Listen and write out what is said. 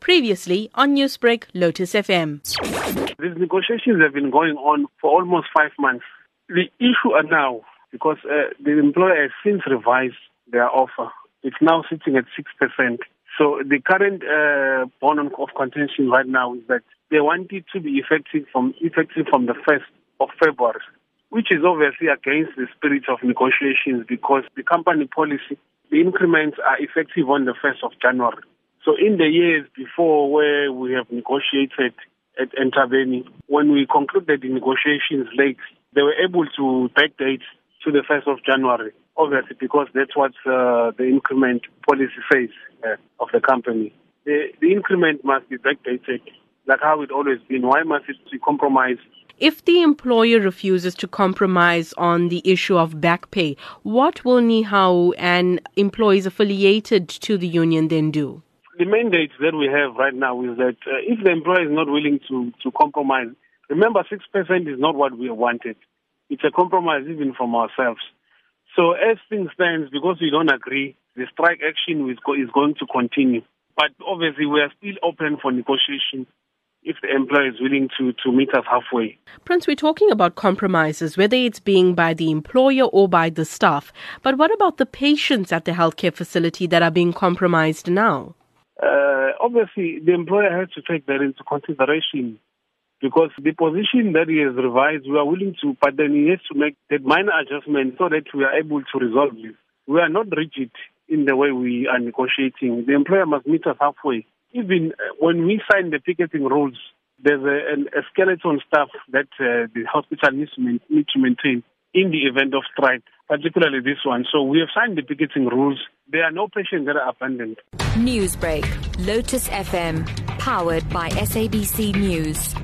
Previously on Newsbreak, Lotus FM. These negotiations have been going on for almost five months. The issue are now, because uh, the employer has since revised their offer, it's now sitting at 6%. So the current uh, bond of contention right now is that they want it to be effective from effective from the 1st of February, which is obviously against the spirit of negotiations because the company policy, the increments are effective on the 1st of January. So in the years before where we have negotiated at Entabeni, when we concluded the negotiations late, they were able to backdate to the 1st of January, obviously because that's what uh, the increment policy says uh, of the company. The, the increment must be backdated like how it always been. Why must it be compromised? If the employer refuses to compromise on the issue of back pay, what will NEHAWU and employees affiliated to the union then do? The mandate that we have right now is that uh, if the employer is not willing to, to compromise, remember 6% is not what we wanted. It's a compromise even from ourselves. So as things stand, because we don't agree, the strike action is, go- is going to continue. But obviously we are still open for negotiation if the employer is willing to, to meet us halfway. Prince, we're talking about compromises, whether it's being by the employer or by the staff. But what about the patients at the healthcare facility that are being compromised now? Uh, obviously, the employer has to take that into consideration because the position that he has revised, we are willing to, but then he has to make that minor adjustment so that we are able to resolve this. We are not rigid in the way we are negotiating. The employer must meet us halfway even uh, when we sign the picketing rules, there's a, a skeleton staff that uh, the hospital needs to, man, need to maintain in the event of strike, particularly this one. So we have signed the picketing rules. There are no patients that are abandoned. Newsbreak, Lotus FM, powered by SABC News.